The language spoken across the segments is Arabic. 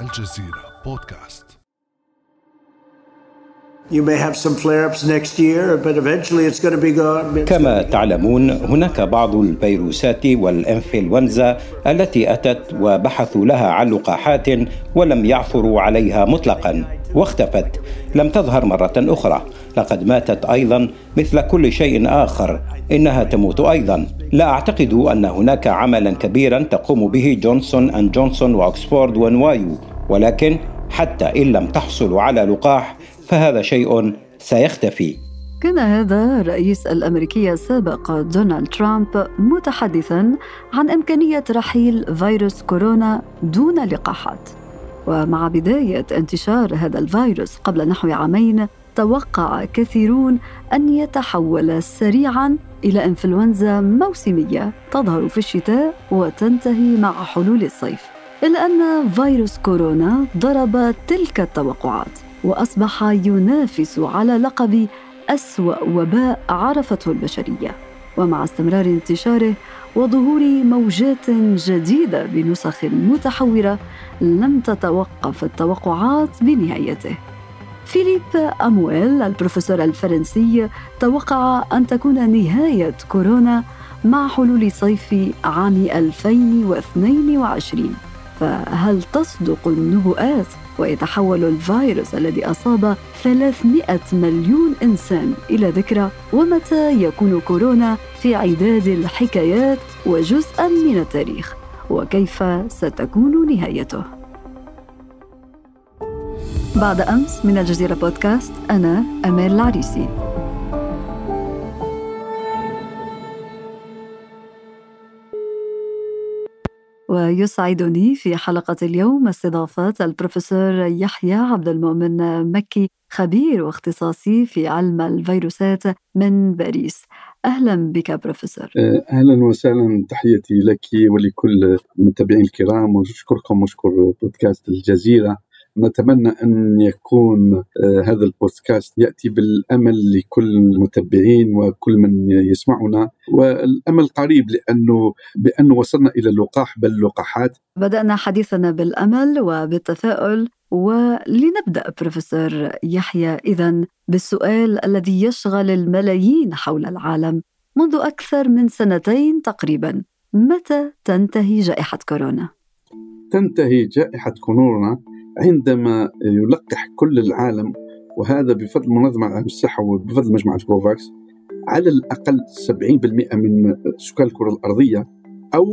الجزيرة بودكاست. You may have some flare-ups next year, but eventually it's going to be gone. كما تعلمون هناك بعض الفيروسات والإنفلونزا التي أتت وبحثوا لها عن لقاحات ولم يعثروا عليها مطلقا واختفت. لم تظهر مرة أخرى. لقد ماتت أيضا مثل كل شيء آخر إنها تموت أيضا. لا أعتقد أن هناك عملا كبيرا تقوم به جونسون أند جونسون وأكسفورد ونوايو ولكن حتى إن لم تحصلوا على لقاح فهذا شيء سيختفي. كان هذا الرئيس الأمريكي السابق دونالد ترامب متحدثا عن إمكانية رحيل فيروس كورونا دون لقاحات. ومع بداية انتشار هذا الفيروس قبل نحو عامين توقع كثيرون أن يتحول سريعا إلى إنفلونزا موسمية تظهر في الشتاء وتنتهي مع حلول الصيف. إلا أن فيروس كورونا ضرب تلك التوقعات وأصبح ينافس على لقب أسوأ وباء عرفته البشرية. ومع استمرار انتشاره وظهور موجات جديدة بنسخ متحورة لم تتوقف التوقعات بنهايته. فيليب أمويل البروفيسور الفرنسي توقع أن تكون نهاية كورونا مع حلول صيف عام 2022 فهل تصدق النبوءات ويتحول الفيروس الذي أصاب 300 مليون إنسان إلى ذكرى؟ ومتى يكون كورونا في عداد الحكايات وجزءا من التاريخ؟ وكيف ستكون نهايته؟ بعد أمس من الجزيرة بودكاست أنا أمال العريسي. ويسعدني في حلقة اليوم استضافة البروفيسور يحيى عبد المؤمن مكي خبير واختصاصي في علم الفيروسات من باريس. أهلا بك بروفيسور. أه، أهلا وسهلا. تحياتي لك ولكل المتابعين الكرام وأشكركم وأشكر بودكاست الجزيرة. نتمنى أن يكون آه، هذا البودكاست يأتي بالأمل لكل المتابعين وكل من يسمعنا والأمل قريب لأنه بأنه وصلنا إلى اللقاح بل اللقاحات. بدأنا حديثنا بالأمل وبالتفاؤل ولنبدأ بروفيسور يحيى. إذا بالسؤال الذي يشغل الملايين حول العالم منذ أكثر من سنتين تقريبا متى تنتهي جائحة كورونا؟ تنتهي جائحة كورونا. عندما يلقح كل العالم وهذا بفضل منظمة العالم الصحة وبفضل مجموعة كوفاكس على الأقل 70% من سكان الكرة الأرضية أو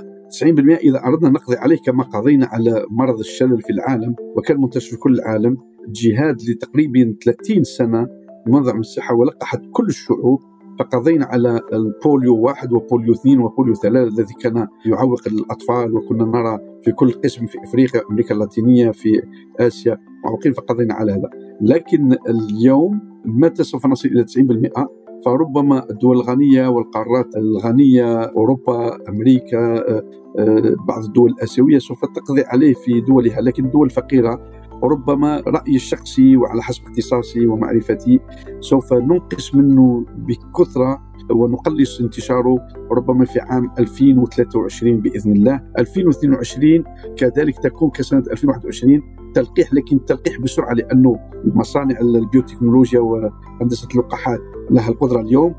80% 90% إذا أردنا نقضي عليه كما قضينا على مرض الشلل في العالم وكان منتشر في كل العالم جهاد لتقريبا 30 سنة منظمة الصحة ولقحت كل الشعوب فقضينا على البوليو واحد وبوليو اثنين وبوليو ثلاثة الذي كان يعوق الأطفال وكنا نرى في كل قسم في أفريقيا أمريكا اللاتينية في آسيا معوقين فقضينا على هذا. لكن اليوم متى سوف نصل إلى 90% فربما الدول الغنية والقارات الغنية أوروبا أمريكا آه، آه، بعض الدول الآسيوية سوف تقضي عليه في دولها. لكن الدول الفقيرة ربما رأيي الشخصي وعلى حسب اختصاصي ومعرفتي سوف ننقص منه بكثرة ونقلص انتشاره ربما في عام 2023 بإذن الله. 2022 كذلك تكون كسنة 2021 تلقيح لكن التلقيح بسرعة لأنه مصانع البيوتكنولوجيا وهندسة اللقاحات لها القدرة اليوم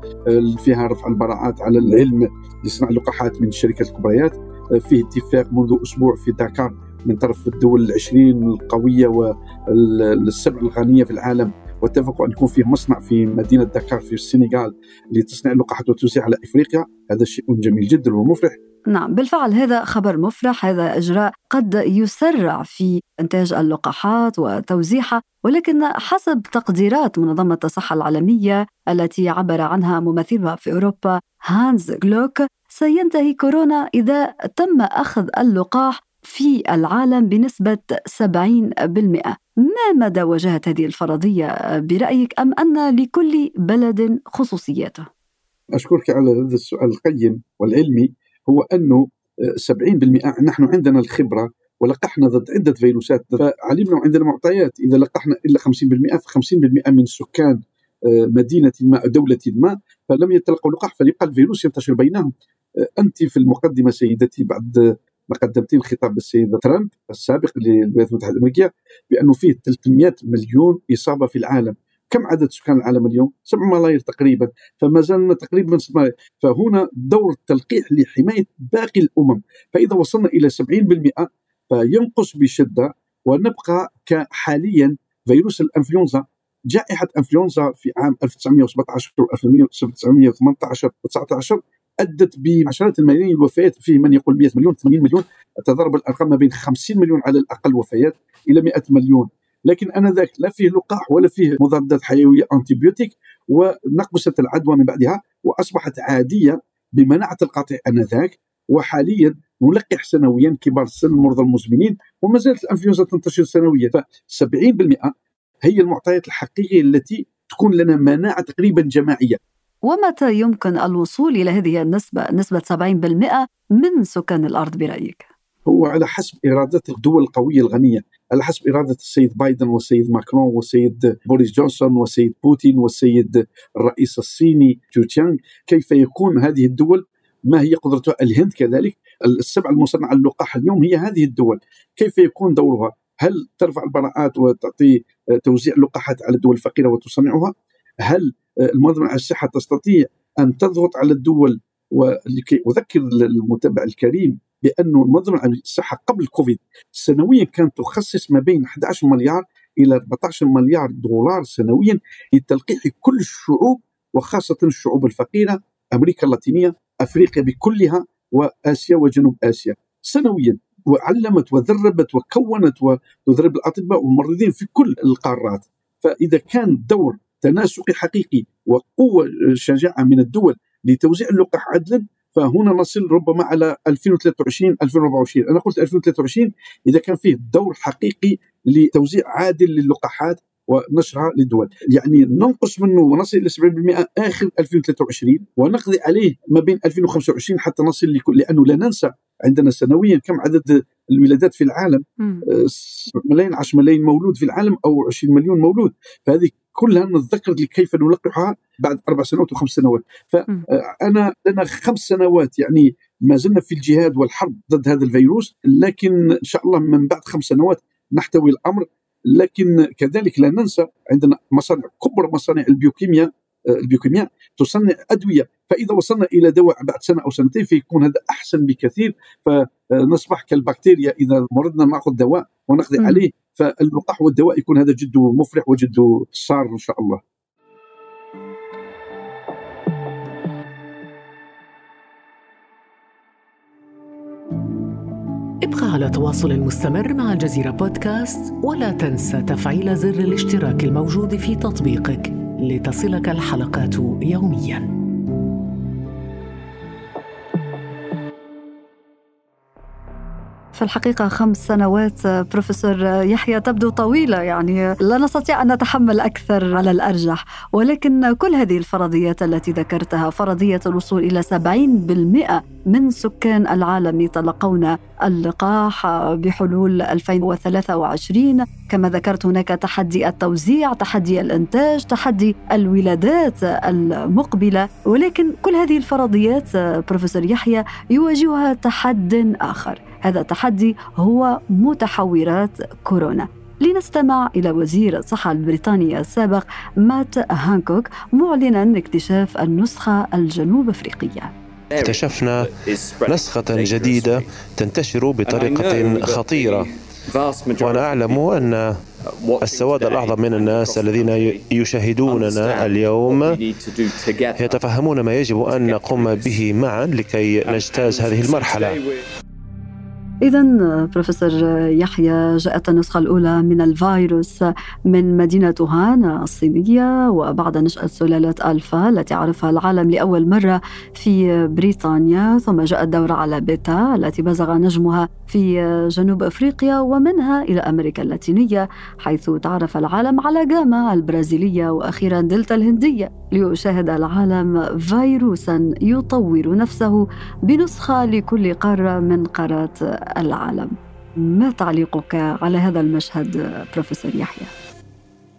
فيها رفع البراءات على العلم لصنع اللقاحات من الشركات الكبريات فيه اتفاق منذ أسبوع في داكار. من طرف الدول العشرين القوية والسبع الغنية في العالم واتفقوا أن يكون فيه مصنع في مدينة دكار في السنغال لتصنيع اللقاحات وتوزيع على إفريقيا. هذا شيء جميل جدا ومفرح. نعم بالفعل هذا خبر مفرح هذا إجراء قد يسرع في إنتاج اللقاحات وتوزيعها ولكن حسب تقديرات منظمة الصحة العالمية التي عبر عنها ممثلها في أوروبا هانز جلوك سينتهي كورونا إذا تم أخذ اللقاح في العالم بنسبة 70% ما مدى وجهة هذه الفرضية برأيك؟ أم أن لكل بلد خصوصياته؟ أشكرك على هذا السؤال القيم والعلمي. هو أنه 70% نحن عندنا الخبرة ولقحنا ضد عدة فيروسات. فعلمنا عندنا معطيات. إذا لقحنا إلا 50% ف 50% من سكان آه، مدينة ما أو دولة ما فلم يتلقوا لقاح فليبقى الفيروس ينتشر بينهم. آه، أنت في المقدمة سيدتي بعد مقدمتين خطاب السيد ترامب السابق للولايات المتحدة الأمريكية بأنه فيه 300 مليون إصابة في العالم. كم عدد سكان العالم اليوم؟ 7 ملايير تقريبا. فما زلنا تقريبا فهنا دور التلقيح لحماية باقي الأمم. فإذا وصلنا إلى 70% فينقص بشدة ونبقى كحاليا فيروس الإنفلونزا جائحة إنفلونزا في عام 1917 و 1918 و 19 أدت بعشرات الملايين الوفيات فيه من يقول 100 مليون 80 مليون. تضرب الأرقام ما بين 50 مليون على الأقل وفيات إلى 100 مليون. لكن آنذاك لا فيه لقاح ولا فيه مضادات حيوية أنتيبيوتيك ونقصت العدوى من بعدها وأصبحت عادية بمناعة القطيع آنذاك. وحاليا نلقح سنويا كبار السن المرضى المزمنين وما زالت الانفلونزا تنتشر سنويا. ف 70% هي المعطيات الحقيقية التي تكون لنا مناعة تقريبا جماعية. ومتى يمكن الوصول إلى هذه النسبة نسبة 70% من سكان الأرض برأيك؟ هو على حسب إرادة الدول القوية الغنية على حسب إرادة السيد بايدن والسيد ماكرون والسيد بوريس جونسون والسيد بوتين والسيد الرئيس الصيني جو تشانغ. كيف يكون هذه الدول؟ ما هي قدرتها؟ الهند كذلك. السبع المصنعة اللقاح اليوم هي هذه الدول. كيف يكون دورها؟ هل ترفع البراءات وتعطي توزيع لقاحات على الدول الفقيرة وتصنعها؟ هل المنظمة على الصحة تستطيع أن تضغط على الدول ولكي أذكر المتابع الكريم بأن المنظمة العالمية للصحة قبل كوفيد سنويا كانت تخصص ما بين 11 مليار إلى 14 مليار دولار سنويا لتلقيح كل الشعوب وخاصة الشعوب الفقيرة أمريكا اللاتينية أفريقيا بكلها وآسيا وجنوب آسيا. سنويا وعلمت ودربت وكونت وتدرب الأطباء والممرضين في كل القارات. فإذا كان دور تناسقي حقيقي وقوة شجاعة من الدول لتوزيع اللقاح عدلا فهنا نصل ربما على 2023 2024 أنا قلت 2023 إذا كان فيه دور حقيقي لتوزيع عادل للقاحات ونشرها للدول. يعني ننقص منه ونصل إلى 70% آخر 2023 ونقضي عليه ما بين 2025 حتى نصل لكل لأنه لا ننسى عندنا سنويا كم عدد الولادات في العالم؟ آه، ملايين 10 ملايين مولود في العالم أو 20 مليون مولود. فهذه كلها نتذكر كيف نلقحها بعد أربع سنوات وخمس سنوات. فانا آه، لنا خمس سنوات يعني ما زلنا في الجهاد والحرب ضد هذا الفيروس لكن إن شاء الله من بعد خمس سنوات نحتوي الأمر. لكن كذلك لا ننسى عندنا مصانع كبرى مصانع البيوكيمياء آه، البيوكيمياء تصنع أدوية. فإذا وصلنا إلى دواء بعد سنة أو سنتين فيكون هذا أحسن بكثير. فنصبح كالبكتيريا إذا مرضنا نأخذ دواء ونقضي عليه. فاللقاح والدواء يكون هذا جد مفرح وجد صار إن شاء الله. ابقى على تواصل مستمر مع الجزيرة بودكاست ولا تنسى تفعيل زر الاشتراك الموجود في تطبيقك لتصلك الحلقات يومياً. الحقيقة خمس سنوات بروفيسور يحيى تبدو طويلة يعني لا نستطيع أن نتحمل أكثر على الأرجح. ولكن كل هذه الفرضيات التي ذكرتها فرضية الوصول إلى 70% من سكان العالم يتلقون اللقاح بحلول 2023 كما ذكرت هناك تحدي التوزيع تحدي الإنتاج تحدي الولادات المقبلة. ولكن كل هذه الفرضيات بروفيسور يحيى يواجهها تحد آخر. هذا التحدي هو متحورات كورونا. لنستمع إلى وزير الصحة البريطاني السابق مات هانكوك معلنا اكتشاف النسخة الجنوب أفريقية. اكتشفنا نسخة جديدة تنتشر بطريقة خطيرة. وأنا أعلم أن السواد الأعظم من الناس الذين يشاهدوننا اليوم يتفهمون ما يجب أن نقوم به معا لكي نجتاز هذه المرحلة. إذا بروفيسور يحيى جاءت النسخة الأولى من الفيروس من مدينة ووهان الصينية وبعد نشأة سلالة ألفا التي عرفها العالم لأول مرة في بريطانيا ثم جاء الدور على بيتا التي بزغ نجمها في جنوب أفريقيا ومنها إلى أمريكا اللاتينية حيث تعرف العالم على جاما البرازيلية وأخيرا دلتا الهندية. ليشاهد العالم فيروسا يطور نفسه بنسخة لكل قارة من قارات العالم ما تعليقك على هذا المشهد بروفيسور يحيى؟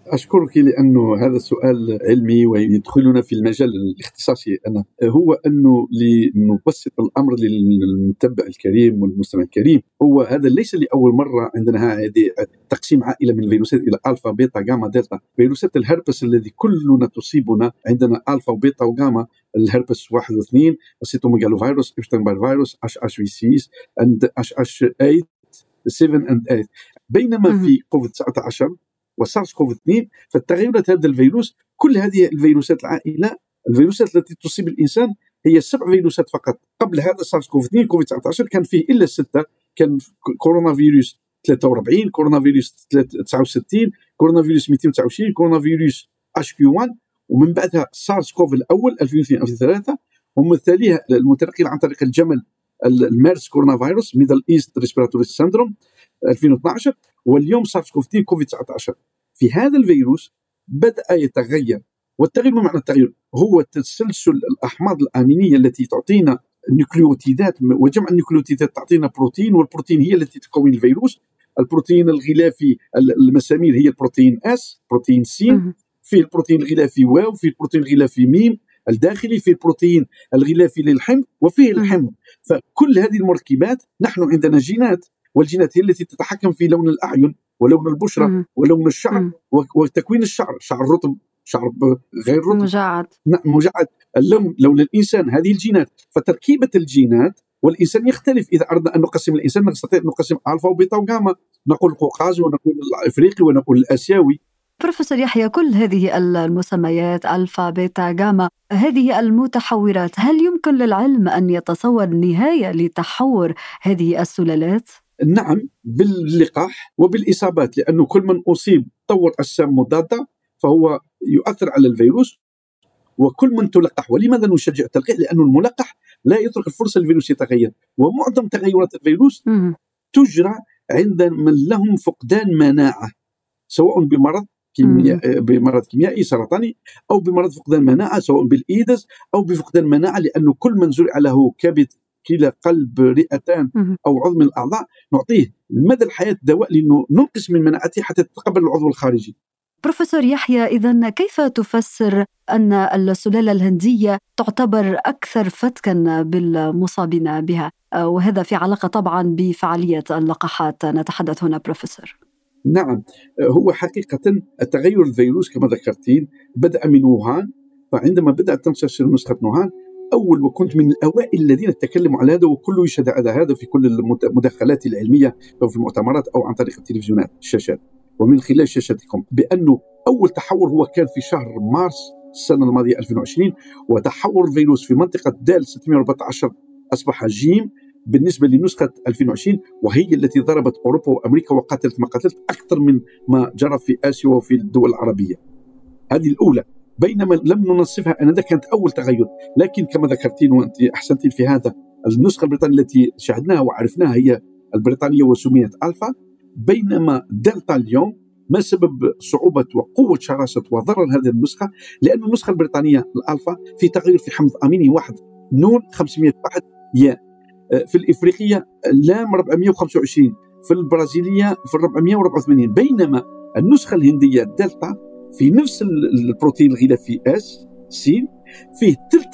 أشكرك لأنه هذا سؤال علمي ويدخلنا في المجال الاختصاصي أنا. هو أنه لنبسط الأمر للمتتبع الكريم والمستمع الكريم. هو هذا ليس لأول مرة عندنا هذه تقسيم عائلة من الفيروسات إلى ألفا بيتا جاما دلتا. فيروسات الهربس الذي كلنا تصيبنا عندنا ألفا وبيتا وجاما الهربس واحد واثنين ال cytomegalovirus Epstein-Barr virus HHV six and HHV 7 and 8 بينما في كوفيد 19 وسارس كوف 2 فالتغيرات هذا الفيروس كل هذه الفيروسات العائلة الفيروسات التي تصيب الإنسان هي سبع فيروسات فقط. قبل هذا سارس كوف 2 كوفيد 19 كان فيه إلا ستة. كان كورونا فيروس 43 كورونا فيروس 69 كورونا فيروس 229 كورونا فيروس HKU 1 ومن بعدها سارس كوف الأول 2002 2003 ومن تاليها المتنقل عن طريق الجمل الميرس كورونا فيروس Middle East respiratory syndrome 2012 واليوم سارس كوف 2 كوفيد 19 في هذا الفيروس بدأ يتغير والتغيير ما معنى التغيير هو تسلسل الأحماض الأمينية التي تعطينا نيوكليوتيدات وجمع النيوكليوتيدات تعطينا بروتين والبروتين هي التي تكون الفيروس. البروتين الغلافي المسامير هي البروتين S بروتين C في البروتين الغلافي واو في البروتين الغلافي ميم الداخلي في البروتين الغلافي للحمض وفيه الحمض. فكل هذه المركبات نحن عندنا جينات. والجينات هي التي تتحكم في لون الأعين ولون البشرة ولون الشعر وتكوين الشعر شعر رطب شعر غير رطب مجعد. نعم مجعد. اللون لون الإنسان هذه الجينات. فتركيبة الجينات والإنسان يختلف. إذا أردنا أن نقسم الإنسان نستطيع أن نقسم ألفا وبيتا وغاما نقول القوقازي ونقول الأفريقي ونقول الآسيوي. بروفيسور يحيى كل هذه المسميات ألفا بيتا غاما هذه المتحورات هل يمكن للعلم أن يتصور نهاية لتحور هذه السلالات؟ نعم باللقاح وبالإصابات لأنه كل من أصيب طور اجسام مضادة فهو يؤثر على الفيروس وكل من تلقح. ولماذا نشجع التلقيح؟ لأن الملقح لا يترك الفرصة للفيروس يتغير. ومعظم تغيرات الفيروس تجرى عند من لهم فقدان مناعة سواء بمرض كيمياء بمرض كيميائي سرطاني أو بمرض فقدان مناعة سواء بالإيدز أو بفقدان مناعة لأنه كل من زرع له كبد كلى قلب رئتان أو عضو من الأعضاء نعطيه مدى الحياة دواء لأنه ننقص من مناعته حتى تتقبل العضو الخارجي. بروفيسور يحيى إذا كيف تفسر أن السلالة الهندية تعتبر أكثر فتكا بالمصابين بها وهذا في علاقة طبعا بفعالية اللقاحات نتحدث هنا بروفيسور. نعم هو حقيقة تغير الفيروس كما ذكرتين بدأ من ووهان فعندما بدأت تنتشر نسخة ووهان اول وكنت من الأوائل الذين تكلموا على هذا وكله يشهد على هذا في كل المداخلات العلمية أو في المؤتمرات أو عن طريق التلفزيونات الشاشات ومن خلال شاشاتكم بأنه أول تحول هو كان في شهر مارس السنة الماضية 2020 وتحول الفيروس في منطقة دال 614 أصبح جيم بالنسبة لنسخة 2020 وهي التي ضربت أوروبا وأمريكا وقتلت ما قتلت أكثر من ما جرى في آسيا وفي الدول العربية. هذه الأولى بينما لم ننصفها. انذاك كانت أول تغير لكن كما ذكرتين وأنت احسنتين في هذا النسخة البريطانية التي شاهدناها وعرفناها هي البريطانية وسميت ألفا. بينما دلتا اليوم ما سبب صعوبة وقوة شراسة وضرر هذه النسخة؟ لأن النسخة البريطانية الألفا في تغير في حمض أميني واحد. نون 501 ياء آه، في الإفريقية لام 425 في البرازيلية في 484 بينما النسخة الهندية دلتا في نفس البروتين الغلافي S سين فيه ثلاث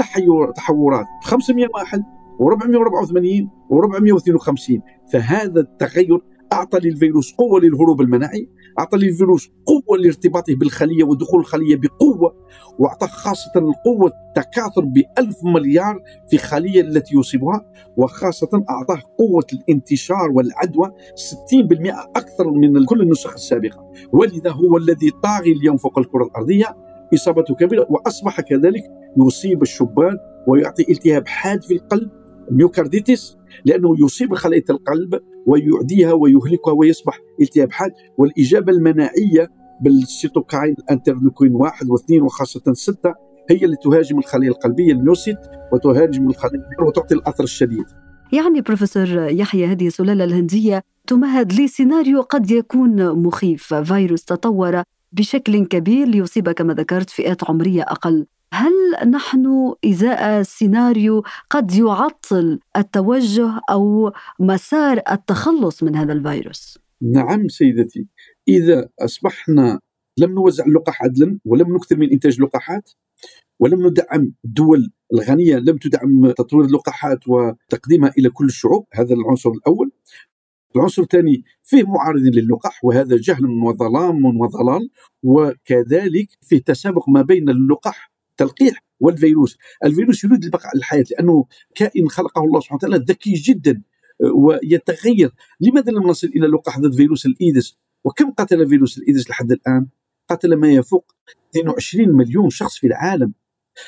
تحورات 500 واحد و484 و452 فهذا التغير أعطى للفيروس قوة للهروب المناعي أعطى للفيروس قوة لارتباطه بالخلية ودخول الخلية بقوة وأعطى خاصة القوة تكاثر بألف مليار في خلية التي يصيبها وخاصة أعطاه قوة الانتشار والعدوى 60% أكثر من كل النسخ السابقة. ولذا هو الذي طاغي اليوم فوق الكرة الأرضية. إصابته كبيرة وأصبح كذلك يصيب الشبان ويعطي التهاب حاد في القلب myocarditis لأنه يصيب خلايا القلب ويعديها ويهلكها ويصبح التهاب حاد والإجابة المناعية بال cytokine ال interleukin واحد واثنين وخاصة ستة هي اللي تهاجم الخلايا القلبية ال myocyte وتهاجم الخلايا وتعطي الأثر الشديد. يعني بروفيسور يحيى هذه السلالة الهندية تمهد لسيناريو قد يكون مخيف، فيروس تطور بشكل كبير ليصيب كما ذكرت فئات عمرية أقل. هل نحن إزاء سيناريو قد يعطل التوجه أو مسار التخلص من هذا الفيروس؟ نعم سيدتي إذا أصبحنا لم نوزع اللقاح عدلا ولم نكثر من إنتاج اللقاحات ولم ندعم الدول الغنية لم تدعم تطوير اللقاحات وتقديمها إلى كل الشعوب هذا العنصر الأول العنصر الثاني فيه معارضين للقاح وهذا جهل وظلام وضلال وكذلك فيه تسابق ما بين اللقاح تلقيح والفيروس. الفيروس يريد البقاء على الحياة لأنه كائن خلقه الله سبحانه وتعالى ذكي جدا ويتغير. لماذا لم نصل إلى لقاح ضد فيروس الإيدس وكم قتل فيروس الإيدس لحد الآن؟ قتل ما يفوق 22 مليون شخص في العالم.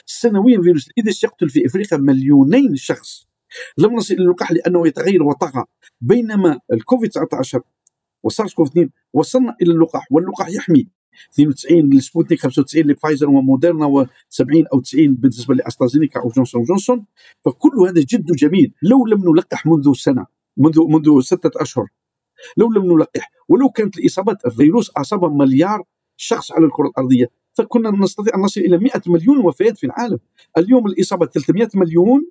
سنويا فيروس الإيدس يقتل في إفريقيا مليونين شخص. لم نصل إلى اللقاح لأنه يتغير وطغى. بينما الكوفيد 19 وسارس كوف 2 وصلنا إلى اللقاح واللقاح يحمي 92 لسبوتنيك 95 لفايزر وموديرنا و70 أو 90 بالنسبة لاسترازينيكا أو جونسون. جونسون فكل هذا جد جميل. لو لم نلقح منذ سنة منذ منذ ستة أشهر لو لم نلقح ولو كانت الإصابات الفيروس أصاب مليار شخص على الكرة الأرضية فكنا نستطيع أن نصل إلى 100 مليون وفاه في العالم. اليوم الإصابة 300 مليون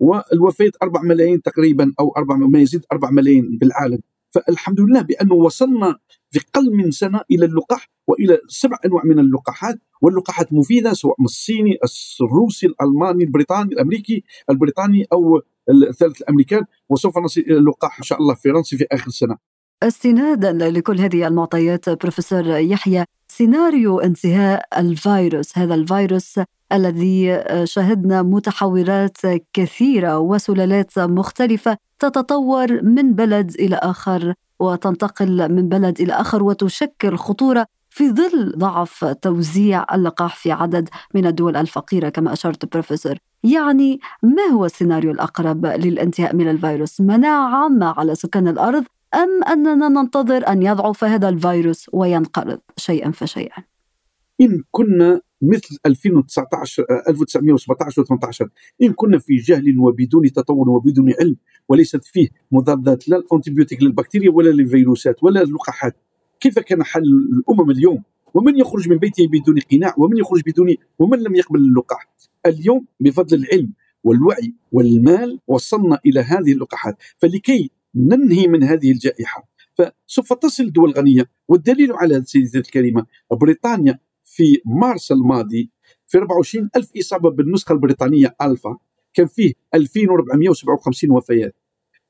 والوفاه 4 ملايين تقريبا أو 4 ما يزيد 4 ملايين بالعالم. فالحمد لله بأنه وصلنا في قل من سنة إلى اللقاح وإلى سبع أنواع من اللقاحات واللقاحات مفيدة سواء من الصيني الروسي الألماني البريطاني الأمريكي البريطاني أو الثالث الأمريكان وسوف نصل إلى اللقاح إن شاء الله فرنسي في آخر السنة. استنادا لكل هذه المعطيات بروفيسور يحيى سيناريو انتهاء الفيروس هذا الفيروس الذي شهدنا متحورات كثيرة وسلالات مختلفة تتطور من بلد إلى آخر وتنتقل من بلد إلى آخر وتشكل خطورة في ظل ضعف توزيع اللقاح في عدد من الدول الفقيرة كما أشرت بروفيسور. يعني ما هو السيناريو الأقرب للانتهاء من الفيروس؟ مناعة عامه على سكان الأرض أم أننا ننتظر أن يضعف هذا الفيروس وينقرض شيئا فشيئا؟ إن كنا مثل 2019 1917 و18 إن كنا في جهل وبدون تطور وبدون علم وليست فيه مضادات لا الأنتيبيوتيك للبكتيريا ولا للفيروسات ولا اللقاحات. كيف كان حل الأمم اليوم؟ ومن يخرج من بيته بدون قناع؟ ومن يخرج بدون ومن لم يقبل اللقاح؟ اليوم بفضل العلم والوعي والمال وصلنا إلى هذه اللقاحات. فلكي ننهي من هذه الجائحة. فسوف تصل الدول الغنيه والدليل على سيدتي الكريمة بريطانيا في مارس الماضي في 24 ألف إصابة بالنسخة البريطانية ألفا كان فيه 2457 وفيات.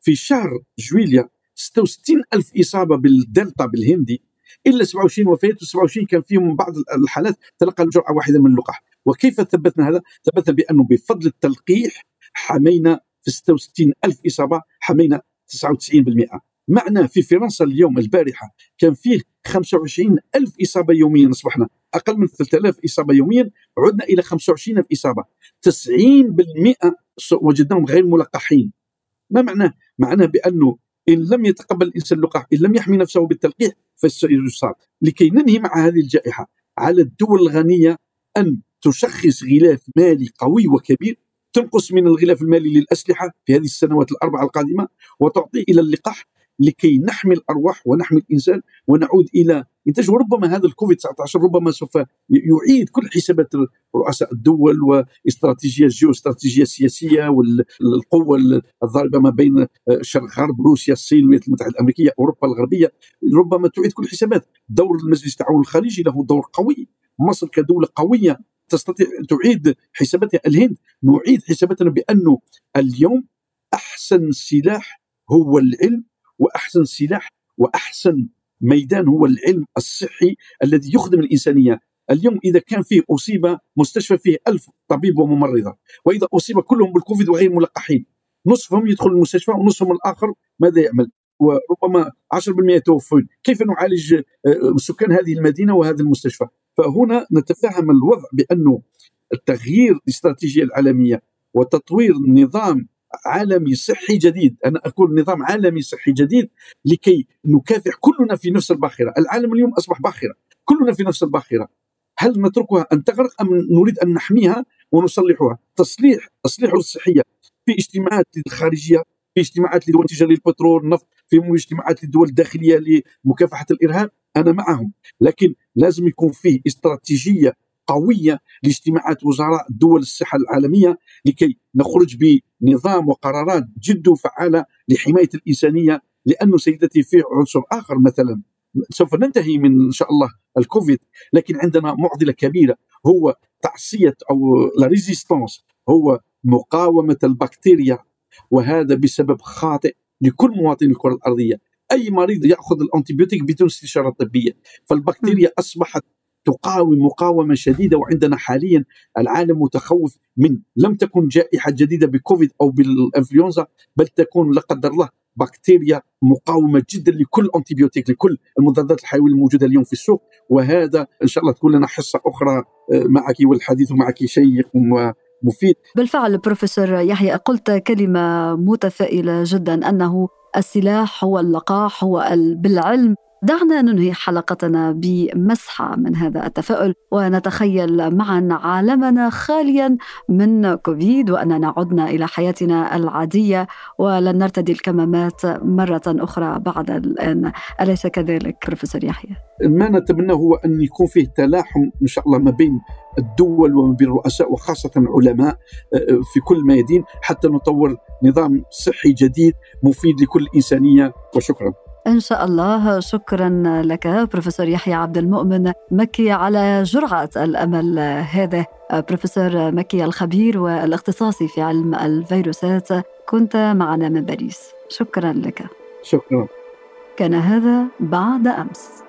في شهر جويليا 66 ألف إصابة بالدلتا بالهندي إلا 27 وفاة و27 كان فيهم بعض الحالات تلقى جرعة واحدة من اللقاح. وكيف ثبتنا هذا؟ ثبتنا بأنه بفضل التلقيح حمينا في 66 ألف إصابة حمينا 99% معنا في فرنسا اليوم البارحة كان فيه 25 ألف إصابة يوميا أصبحنا أقل من 3000 إصابة يوميا عدنا إلى 25 ألف إصابة. 90% وجدناهم غير ملقحين. ما معناه؟ معناه بأنه إن لم يتقبل الإنسان اللقاح إن لم يحمي نفسه بالتلقيح فسيصاب. لكي ننهي مع هذه الجائحة على الدول الغنية أن تشخص غلاف مالي قوي وكبير تنقص من الغلاف المالي للأسلحة في هذه السنوات الأربعة القادمة وتعطي إلى اللقاح لكي نحمي الأرواح ونحمي الإنسان ونعود إلى انتاج وربما هذا الكوفيد 19 ربما سوف يعيد كل حسابات رؤساء الدول واستراتيجية الجيو استراتيجيه السياسيه والقوه الضاربة ما بين الشرق غرب روسيا الصين الولايات المتحدة الأمريكية أوروبا الغربية ربما تعيد كل الحسابات دور المجلس التعاون الخليجي له دور قوي. مصر كدولة قوية تستطيع أن تعيد حساباتها. الهند نعيد حساباتنا بانه اليوم أحسن سلاح هو العلم وأحسن سلاح وأحسن ميدان هو العلم الصحي الذي يخدم الإنسانية. اليوم إذا كان فيه أصيب مستشفى فيه ألف طبيب وممرضة وإذا أصيب كلهم بالكوفيد وغير ملقحين نصفهم يدخل المستشفى ونصفهم الآخر ماذا يعمل؟ وربما 10% يتوفون. كيف نعالج آه، سكان هذه المدينة وهذا المستشفى؟ فهنا نتفهم الوضع بانه التغيير الاستراتيجيه العالمية وتطوير نظام عالمي صحي جديد أنا أقول نظام عالمي صحي جديد لكي نكافح كلنا في نفس الباخرة العالم اليوم أصبح باخرة كلنا في نفس الباخرة. هل نتركها أن تغرق أم نريد أن نحميها ونصلحها؟ تصليح تصليح الصحية في اجتماعات الخارجية في اجتماعات لدول تجارة البترول النفط في اجتماعات للدول الداخلية لمكافحة الإرهاب. أنا معهم. لكن لازم يكون فيه استراتيجية قوية لاجتماعات وزراء دول الصحة العالمية لكي نخرج بنظام وقرارات جد فعالة لحماية الإنسانية لأنه سيدتي فيه عنصر آخر مثلا. سوف ننتهي من إن شاء الله الكوفيد لكن عندنا معضلة كبيرة هو تعصية أو لا ريزيستانس هو مقاومة البكتيريا وهذا بسبب خاطئ لكل مواطن الكرة الأرضية. أي مريض يأخذ ال antibiotic بدون استشارة طبية فالبكتيريا أصبحت تقاوم مقاومة شديدة وعندنا حاليا العالم متخوف من لم تكن جائحة جديدة بكوفيد أو بالإنفلونزا بل تكون لا قدر الله بكتيريا مقاومة جدا لكل antibiotic لكل المضادات الحيوية الموجودة اليوم في السوق. وهذا إن شاء الله تكون لنا حصة أخرى آه، معك والحديث معك شيق ومفيد. بالفعل بروفيسور يحيى قلت كلمة متفائلة جدا أنه السلاح هو اللقاح هو بالعلم دعنا ننهي حلقتنا بمسحة من هذا التفاؤل ونتخيل معا عالمنا خاليا من كوفيد وأننا عدنا إلى حياتنا العادية. ولن نرتدي الكمامات مرة أخرى بعد الآن. أليس كذلك بروفيسور يحيى؟ ما نتمنى هو أن يكون فيه تلاحم إن شاء الله ما بين الدول وما بين الرؤساء وخاصة العلماء آه، في كل ميادين حتى نطور نظام صحي جديد مفيد لكل الإنسانية وشكرا. إن شاء الله. شكرا لك بروفيسور يحيى عبد المؤمن مكي على جرعة الأمل هذا بروفيسور مكي الخبير والاختصاصي في علم الفيروسات كنت معنا من باريس. شكرا لك. شكرا. كان هذا بعد أمس.